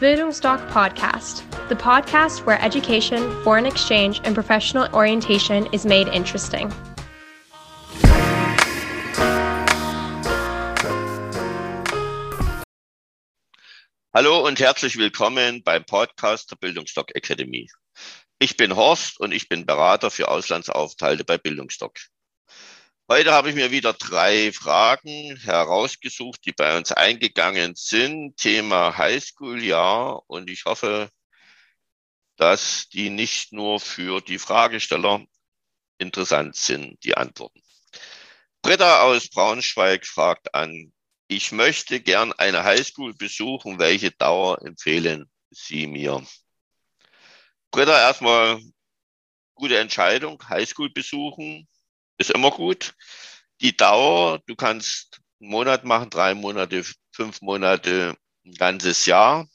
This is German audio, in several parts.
Bildungsdoc Podcast, the podcast where education, foreign exchange, and professional orientation is made interesting. Hallo und herzlich willkommen beim Podcast der Bildungsdoc Academy. Ich bin Horst und ich bin Berater für Auslandsaufenthalte bei Bildungsdoc. Heute habe ich mir wieder drei Fragen herausgesucht, die bei uns eingegangen sind. Thema Highschool-Jahr. Und ich hoffe, dass die nicht nur für die Fragesteller interessant sind, die Antworten. Britta aus Braunschweig fragt an, ich möchte gern eine Highschool besuchen. Welche Dauer empfehlen Sie mir? Britta, erstmal gute Entscheidung. Highschool besuchen ist immer gut. Die Dauer, du kannst einen Monat machen, drei Monate, fünf Monate, ein ganzes Jahr.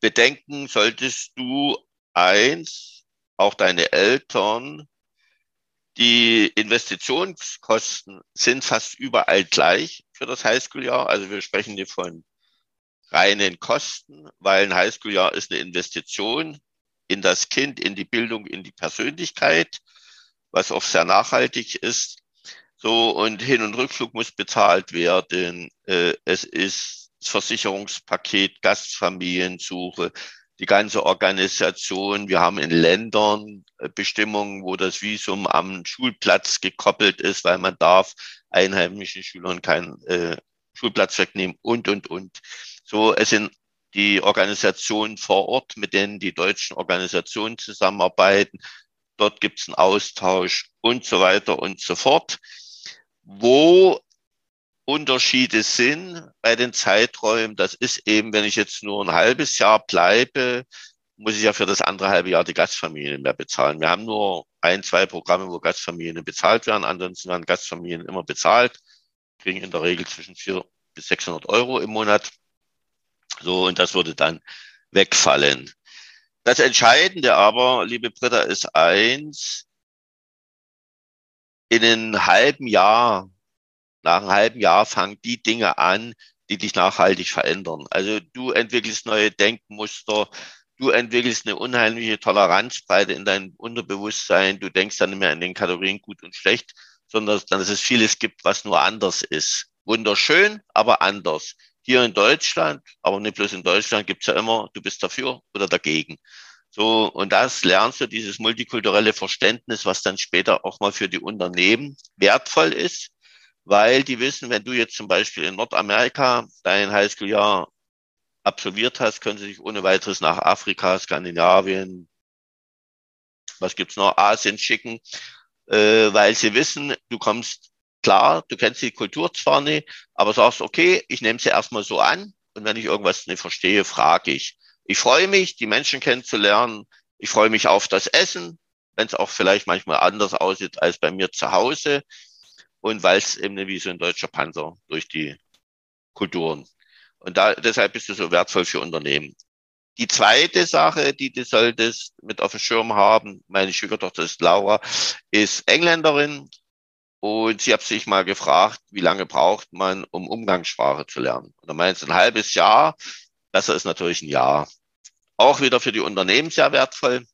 Bedenken solltest du eins, auch deine Eltern, die Investitionskosten sind fast überall gleich für das Highschool-Jahr. Also wir sprechen hier von reinen Kosten, weil ein Highschool-Jahr ist eine Investition in das Kind, in die Bildung, in die Persönlichkeit was oft sehr nachhaltig ist. So, und Hin- und Rückflug muss bezahlt werden. Äh, es ist das Versicherungspaket, Gastfamiliensuche, die ganze Organisation. Wir haben in Ländern äh, Bestimmungen, wo das Visum am Schulplatz gekoppelt ist, weil man darf einheimischen Schülern keinen äh, Schulplatz wegnehmen und, und, und. So, es sind die Organisationen vor Ort, mit denen die deutschen Organisationen zusammenarbeiten dort gibt es einen Austausch und so weiter und so fort. Wo Unterschiede sind bei den Zeiträumen, das ist eben, wenn ich jetzt nur ein halbes Jahr bleibe, muss ich ja für das andere halbe Jahr die Gastfamilien mehr bezahlen. Wir haben nur ein, zwei Programme, wo Gastfamilien bezahlt werden. Ansonsten werden Gastfamilien immer bezahlt, kriegen in der Regel zwischen 400 bis 600 Euro im Monat. So, und das würde dann wegfallen. Das Entscheidende aber, liebe Britta, ist eins, in einem halben Jahr, nach einem halben Jahr fangen die Dinge an, die dich nachhaltig verändern. Also du entwickelst neue Denkmuster, du entwickelst eine unheimliche Toleranzbreite in deinem Unterbewusstsein, du denkst dann nicht mehr in den Kategorien gut und schlecht, sondern dass es vieles gibt, was nur anders ist. Wunderschön, aber anders. Hier in Deutschland, aber nicht bloß in Deutschland, gibt's ja immer, du bist dafür oder dagegen. So, und das lernst du, dieses multikulturelle Verständnis, was dann später auch mal für die Unternehmen wertvoll ist, weil die wissen, wenn du jetzt zum Beispiel in Nordamerika dein Highschool-Jahr absolviert hast, können sie sich ohne weiteres nach Afrika, Skandinavien, was gibt's noch, Asien schicken, äh, weil sie wissen, du kommst klar, du kennst die Kultur zwar nicht, aber sagst, okay, ich nehme sie erstmal so an und wenn ich irgendwas nicht verstehe, frage ich. Ich freue mich, die Menschen kennenzulernen. Ich freue mich auf das Essen, wenn es auch vielleicht manchmal anders aussieht als bei mir zu Hause und weil es eben wie so ein deutscher Panzer durch die Kulturen. Und da, deshalb bist du so wertvoll für Unternehmen. Die zweite Sache, die du solltest mit auf dem Schirm haben, meine Schwiegertochter ist Laura, ist Engländerin und sie hat sich mal gefragt, wie lange braucht man, um Umgangssprache zu lernen? Und da meint sie ein halbes Jahr. Besser ist natürlich ein Jahr. Auch wieder für die Unternehmen sehr wertvoll.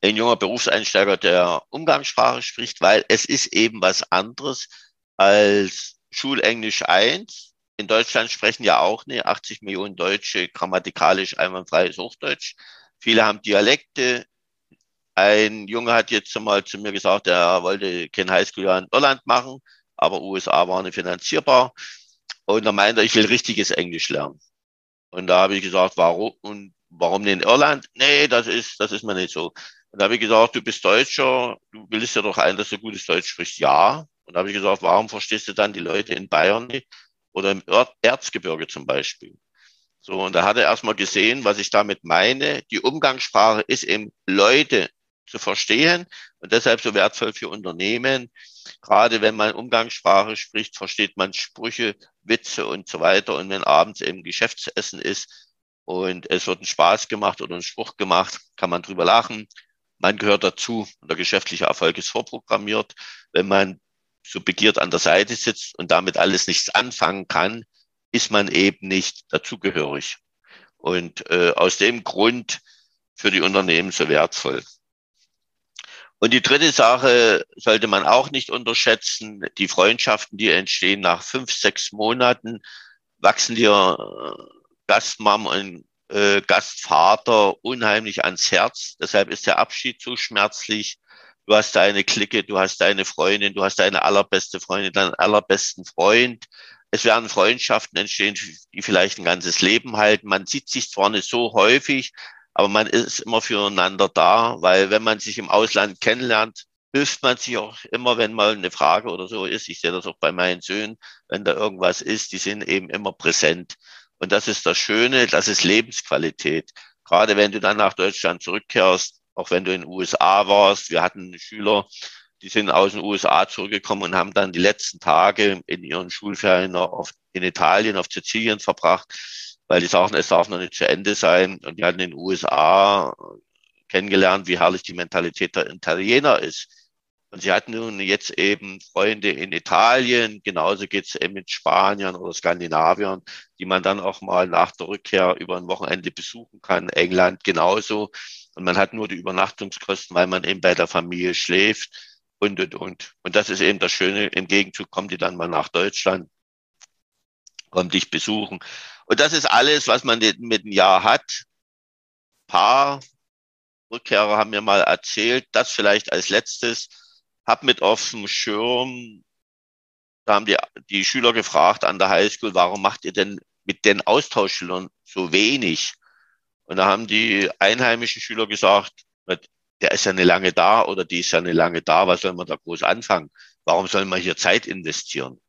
Ein junger Berufseinsteiger, der Umgangssprache spricht, weil es ist eben was anderes als Schulenglisch 1. In Deutschland sprechen ja auch ne 80 Millionen Deutsche grammatikalisch einwandfreies Hochdeutsch. Viele haben Dialekte, ein Junge hat jetzt mal zu mir gesagt, er wollte kein Highschool in Irland machen, aber USA war nicht finanzierbar. Und er meinte, ich will richtiges Englisch lernen. Und da habe ich gesagt, warum? Und warum nicht in Irland? Nee, das ist, das ist mir nicht so. Und da habe ich gesagt, du bist Deutscher, du willst ja doch ein, dass du gutes Deutsch sprichst. Ja. Und da habe ich gesagt, warum verstehst du dann die Leute in Bayern nicht? Oder im Erzgebirge zum Beispiel? So, und da hat er erstmal gesehen, was ich damit meine. Die Umgangssprache ist eben Leute zu verstehen und deshalb so wertvoll für Unternehmen. Gerade wenn man Umgangssprache spricht, versteht man Sprüche, Witze und so weiter. Und wenn abends eben Geschäftsessen ist und es wird ein Spaß gemacht oder ein Spruch gemacht, kann man drüber lachen. Man gehört dazu und der geschäftliche Erfolg ist vorprogrammiert. Wenn man so begehrt an der Seite sitzt und damit alles nichts anfangen kann, ist man eben nicht dazugehörig. Und äh, aus dem Grund für die Unternehmen so wertvoll. Und die dritte Sache sollte man auch nicht unterschätzen. Die Freundschaften, die entstehen nach fünf, sechs Monaten, wachsen dir äh, Gastmam und äh, Gastvater unheimlich ans Herz. Deshalb ist der Abschied so schmerzlich. Du hast deine Clique, du hast deine Freundin, du hast deine allerbeste Freundin, deinen allerbesten Freund. Es werden Freundschaften entstehen, die vielleicht ein ganzes Leben halten. Man sieht sich zwar nicht so häufig, aber man ist immer füreinander da, weil wenn man sich im Ausland kennenlernt, hilft man sich auch immer, wenn mal eine Frage oder so ist. Ich sehe das auch bei meinen Söhnen, wenn da irgendwas ist, die sind eben immer präsent. Und das ist das Schöne, das ist Lebensqualität. Gerade wenn du dann nach Deutschland zurückkehrst, auch wenn du in den USA warst. Wir hatten Schüler, die sind aus den USA zurückgekommen und haben dann die letzten Tage in ihren Schulferien noch in Italien, auf Sizilien verbracht, weil die sagten, es darf noch nicht zu Ende sein. Und die hatten in den USA kennengelernt, wie herrlich die Mentalität der Italiener ist. Und sie hatten nun jetzt eben Freunde in Italien, genauso geht's eben mit Spaniern oder Skandinaviern, die man dann auch mal nach der Rückkehr über ein Wochenende besuchen kann. England genauso. Und man hat nur die Übernachtungskosten, weil man eben bei der Familie schläft und, und, und. Und das ist eben das Schöne. Im Gegenzug kommen die dann mal nach Deutschland, kommen dich besuchen. Und das ist alles, was man mit einem Jahr hat. Paar Rückkehrer haben mir mal erzählt, das vielleicht als letztes habe mit auf dem Schirm, da haben die, die Schüler gefragt an der Highschool, warum macht ihr denn mit den Austauschschülern so wenig? Und da haben die einheimischen Schüler gesagt, der ist ja eine lange da oder die ist ja eine lange da, was soll man da groß anfangen? Warum soll man hier Zeit investieren,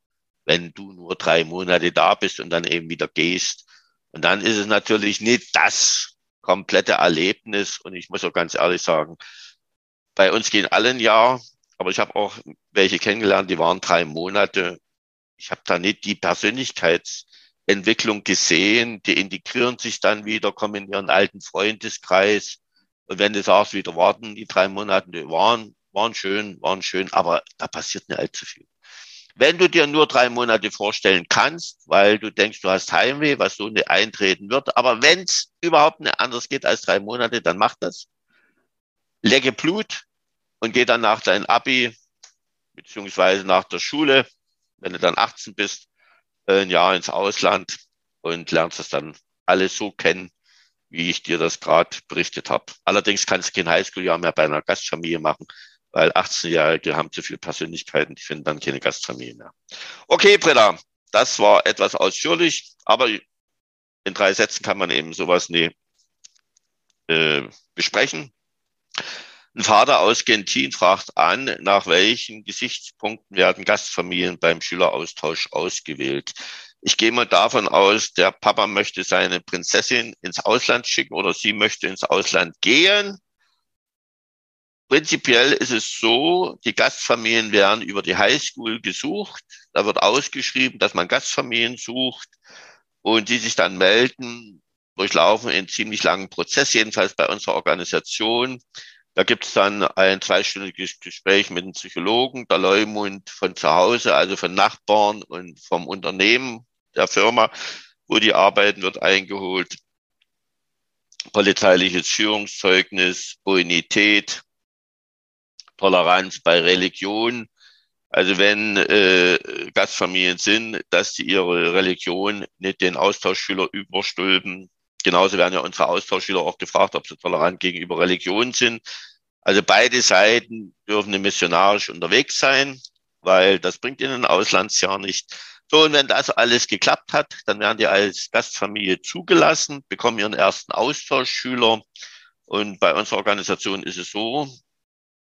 wenn du nur drei Monate da bist und dann eben wieder gehst? Und dann ist es natürlich nicht das komplette Erlebnis. Und ich muss auch ganz ehrlich sagen, bei uns gehen alle ein Jahr, aber ich habe auch welche kennengelernt, die waren drei Monate. Ich habe da nicht die Persönlichkeitsentwicklung gesehen. Die integrieren sich dann wieder, kommen in ihren alten Freundeskreis. Und wenn du sagst, wieder warten, die drei Monate, die waren, waren schön, waren schön, aber da passiert nicht allzu viel. Wenn du dir nur drei Monate vorstellen kannst, weil du denkst, du hast Heimweh, was so nicht eintreten wird, aber wenn es überhaupt nicht anders geht als drei Monate, dann mach das. Lecke Blut, und geh dann nach deinem Abi, beziehungsweise nach der Schule, wenn du dann 18 bist, äh, ein Jahr ins Ausland und lernst das dann alles so kennen, wie ich dir das gerade berichtet habe. Allerdings kannst du kein Highschool-Jahr mehr bei einer Gastfamilie machen, weil 18-Jährige haben zu viele Persönlichkeiten, die finden dann keine Gastfamilie mehr. Okay, Britta, das war etwas ausführlich, aber in drei Sätzen kann man eben sowas nie äh, besprechen. Ein Vater aus Gentin fragt an, nach welchen Gesichtspunkten werden Gastfamilien beim Schüleraustausch ausgewählt. Ich gehe mal davon aus, der Papa möchte seine Prinzessin ins Ausland schicken oder sie möchte ins Ausland gehen. Prinzipiell ist es so, die Gastfamilien werden über die Highschool gesucht. Da wird ausgeschrieben, dass man Gastfamilien sucht und die sich dann melden, durchlaufen einen ziemlich langen Prozess, jedenfalls bei unserer Organisation. Da gibt es dann ein zweistündiges Gespräch mit einem Psychologen, der Leumund von zu Hause, also von Nachbarn und vom Unternehmen der Firma, wo die arbeiten, wird eingeholt. Polizeiliches Führungszeugnis, Bonität, Toleranz bei Religion. Also wenn äh, Gastfamilien sind, dass sie ihre Religion nicht den Austauschschüler überstülpen, Genauso werden ja unsere Austauschschüler auch gefragt, ob sie tolerant gegenüber Religion sind. Also beide Seiten dürfen missionarisch unterwegs sein, weil das bringt ihnen ein Auslandsjahr nicht. So, und wenn das alles geklappt hat, dann werden die als Gastfamilie zugelassen, bekommen ihren ersten Austauschschüler. Und bei unserer Organisation ist es so,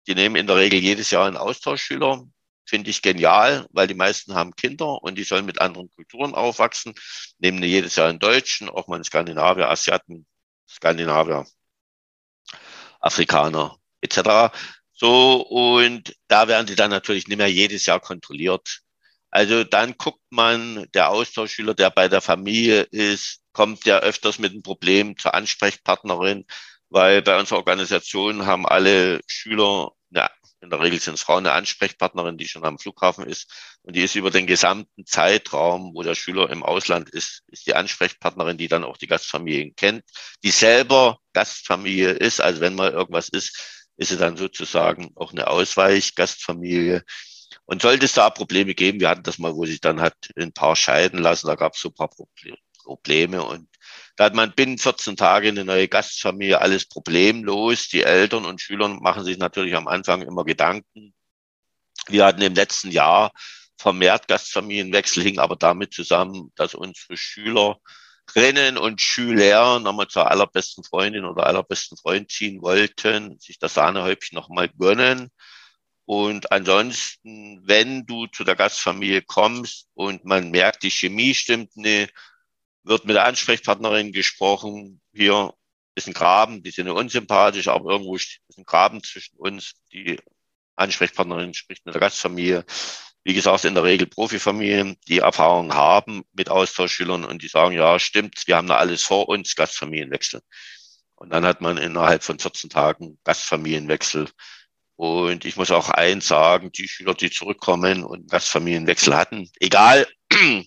die nehmen in der Regel jedes Jahr einen Austauschschüler finde ich genial, weil die meisten haben Kinder und die sollen mit anderen Kulturen aufwachsen. Nehmen jedes Jahr einen Deutschen, auch mal einen Skandinavier, Asiaten, Skandinavier, Afrikaner etc. So, und da werden die dann natürlich nicht mehr jedes Jahr kontrolliert. Also dann guckt man, der Austauschschüler, der bei der Familie ist, kommt ja öfters mit einem Problem zur Ansprechpartnerin, weil bei unserer Organisation haben alle Schüler eine in der Regel sind es Frauen eine Ansprechpartnerin, die schon am Flughafen ist. Und die ist über den gesamten Zeitraum, wo der Schüler im Ausland ist, ist die Ansprechpartnerin, die dann auch die Gastfamilien kennt, die selber Gastfamilie ist. Also wenn mal irgendwas ist, ist sie dann sozusagen auch eine Ausweichgastfamilie. Und sollte es da Probleme geben, wir hatten das mal, wo sich dann hat ein paar scheiden lassen, da gab es so ein paar Probleme und da hat man binnen 14 Tage eine neue Gastfamilie, alles problemlos. Die Eltern und Schüler machen sich natürlich am Anfang immer Gedanken. Wir hatten im letzten Jahr vermehrt Gastfamilienwechsel, hing aber damit zusammen, dass unsere Schülerinnen und Schüler nochmal zur allerbesten Freundin oder allerbesten Freund ziehen wollten, sich das Sahnehäubchen nochmal gönnen. Und ansonsten, wenn du zu der Gastfamilie kommst und man merkt, die Chemie stimmt nicht, wird mit der Ansprechpartnerin gesprochen. Hier ist ein Graben, die sind unsympathisch, aber irgendwo ist ein Graben zwischen uns. Die Ansprechpartnerin spricht mit der Gastfamilie. Wie gesagt, in der Regel Profifamilien, die Erfahrung haben mit Austauschschülern und die sagen, ja, stimmt, wir haben da alles vor uns, Gastfamilienwechsel. Und dann hat man innerhalb von 14 Tagen Gastfamilienwechsel. Und ich muss auch eins sagen, die Schüler, die zurückkommen und Gastfamilienwechsel hatten, egal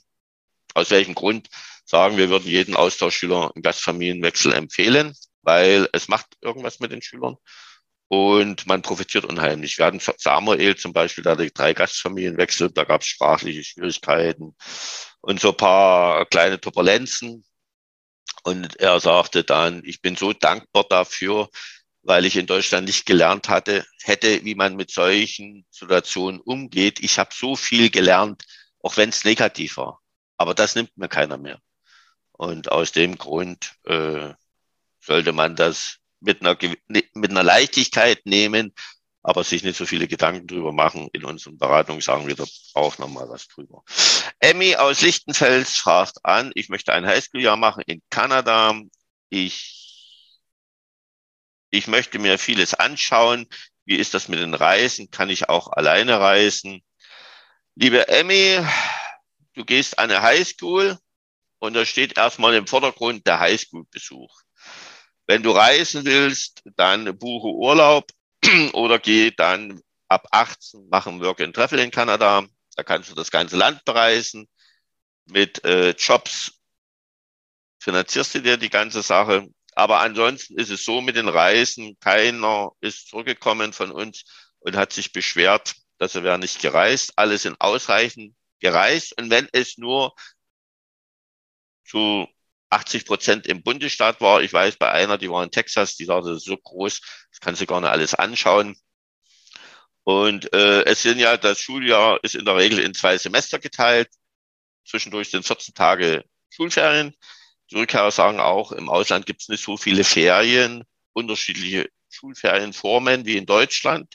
aus welchem Grund, sagen, wir würden jeden Austauschschüler einen Gastfamilienwechsel empfehlen, weil es macht irgendwas mit den Schülern und man profitiert unheimlich. Wir hatten Samuel zum Beispiel, da hatte drei Gastfamilienwechsel, da gab es sprachliche Schwierigkeiten und so ein paar kleine Turbulenzen. Und er sagte dann, ich bin so dankbar dafür, weil ich in Deutschland nicht gelernt hatte, hätte, wie man mit solchen Situationen umgeht. Ich habe so viel gelernt, auch wenn es negativ war. Aber das nimmt mir keiner mehr. Und aus dem Grund äh, sollte man das mit einer, ne, mit einer Leichtigkeit nehmen, aber sich nicht so viele Gedanken drüber machen. In unseren Beratungen sagen wir da auch nochmal was drüber. Emmy aus Lichtenfels fragt an, ich möchte ein Highschool-Jahr machen in Kanada. Ich, ich möchte mir vieles anschauen. Wie ist das mit den Reisen? Kann ich auch alleine reisen? Liebe Emmy, du gehst an eine Highschool und da steht erstmal im Vordergrund der Highschool-Besuch. Wenn du reisen willst, dann buche Urlaub oder geh dann ab 18 machen Work and Travel in Kanada. Da kannst du das ganze Land bereisen. Mit äh, Jobs finanzierst du dir die ganze Sache. Aber ansonsten ist es so mit den Reisen, keiner ist zurückgekommen von uns und hat sich beschwert, dass er wäre nicht gereist. Alle sind ausreichend gereist. Und wenn es nur zu 80 Prozent im Bundesstaat war. Ich weiß, bei einer, die war in Texas, die sagte, das ist so groß, das kannst du gar nicht alles anschauen. Und äh, es sind ja, das Schuljahr ist in der Regel in zwei Semester geteilt. Zwischendurch sind 14 Tage Schulferien. Die Rückkehrer sagen auch, im Ausland gibt es nicht so viele Ferien, unterschiedliche Schulferienformen wie in Deutschland.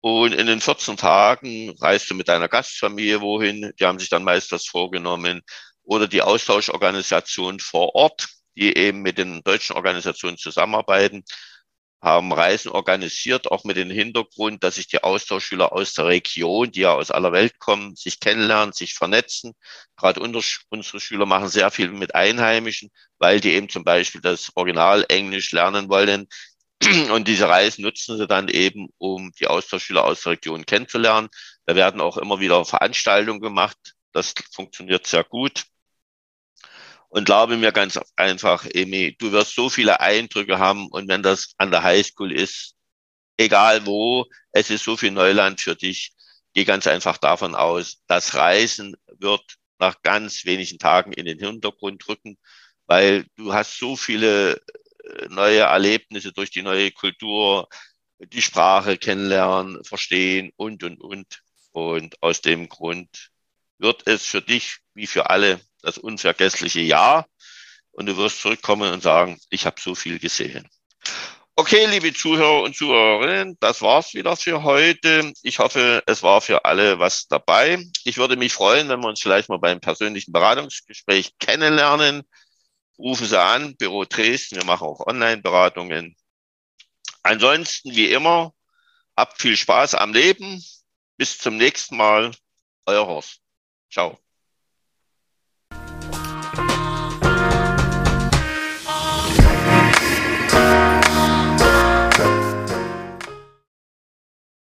Und in den 14 Tagen reist du mit deiner Gastfamilie wohin. Die haben sich dann meist was vorgenommen oder die Austauschorganisation vor Ort, die eben mit den deutschen Organisationen zusammenarbeiten, haben Reisen organisiert, auch mit dem Hintergrund, dass sich die Austauschschüler aus der Region, die ja aus aller Welt kommen, sich kennenlernen, sich vernetzen. Gerade unsere Schüler machen sehr viel mit Einheimischen, weil die eben zum Beispiel das Original Englisch lernen wollen. Und diese Reisen nutzen sie dann eben, um die Austauschschüler aus der Region kennenzulernen. Da werden auch immer wieder Veranstaltungen gemacht. Das funktioniert sehr gut. Und glaube mir ganz einfach, Emi, du wirst so viele Eindrücke haben und wenn das an der Highschool ist, egal wo, es ist so viel Neuland für dich. Geh ganz einfach davon aus, das Reisen wird nach ganz wenigen Tagen in den Hintergrund rücken, weil du hast so viele äh, neue Erlebnisse durch die neue Kultur, die Sprache kennenlernen, verstehen und, und, und. Und aus dem Grund wird es für dich wie für alle das unvergessliche Jahr und du wirst zurückkommen und sagen, ich habe so viel gesehen. Okay, liebe Zuhörer und Zuhörerinnen, das war's wieder für heute. Ich hoffe, es war für alle was dabei. Ich würde mich freuen, wenn wir uns vielleicht mal beim persönlichen Beratungsgespräch kennenlernen. Rufen Sie an, Büro Dresden. Wir machen auch Online-Beratungen. Ansonsten, wie immer, habt viel Spaß am Leben. Bis zum nächsten Mal. Euer Horst. Ciao.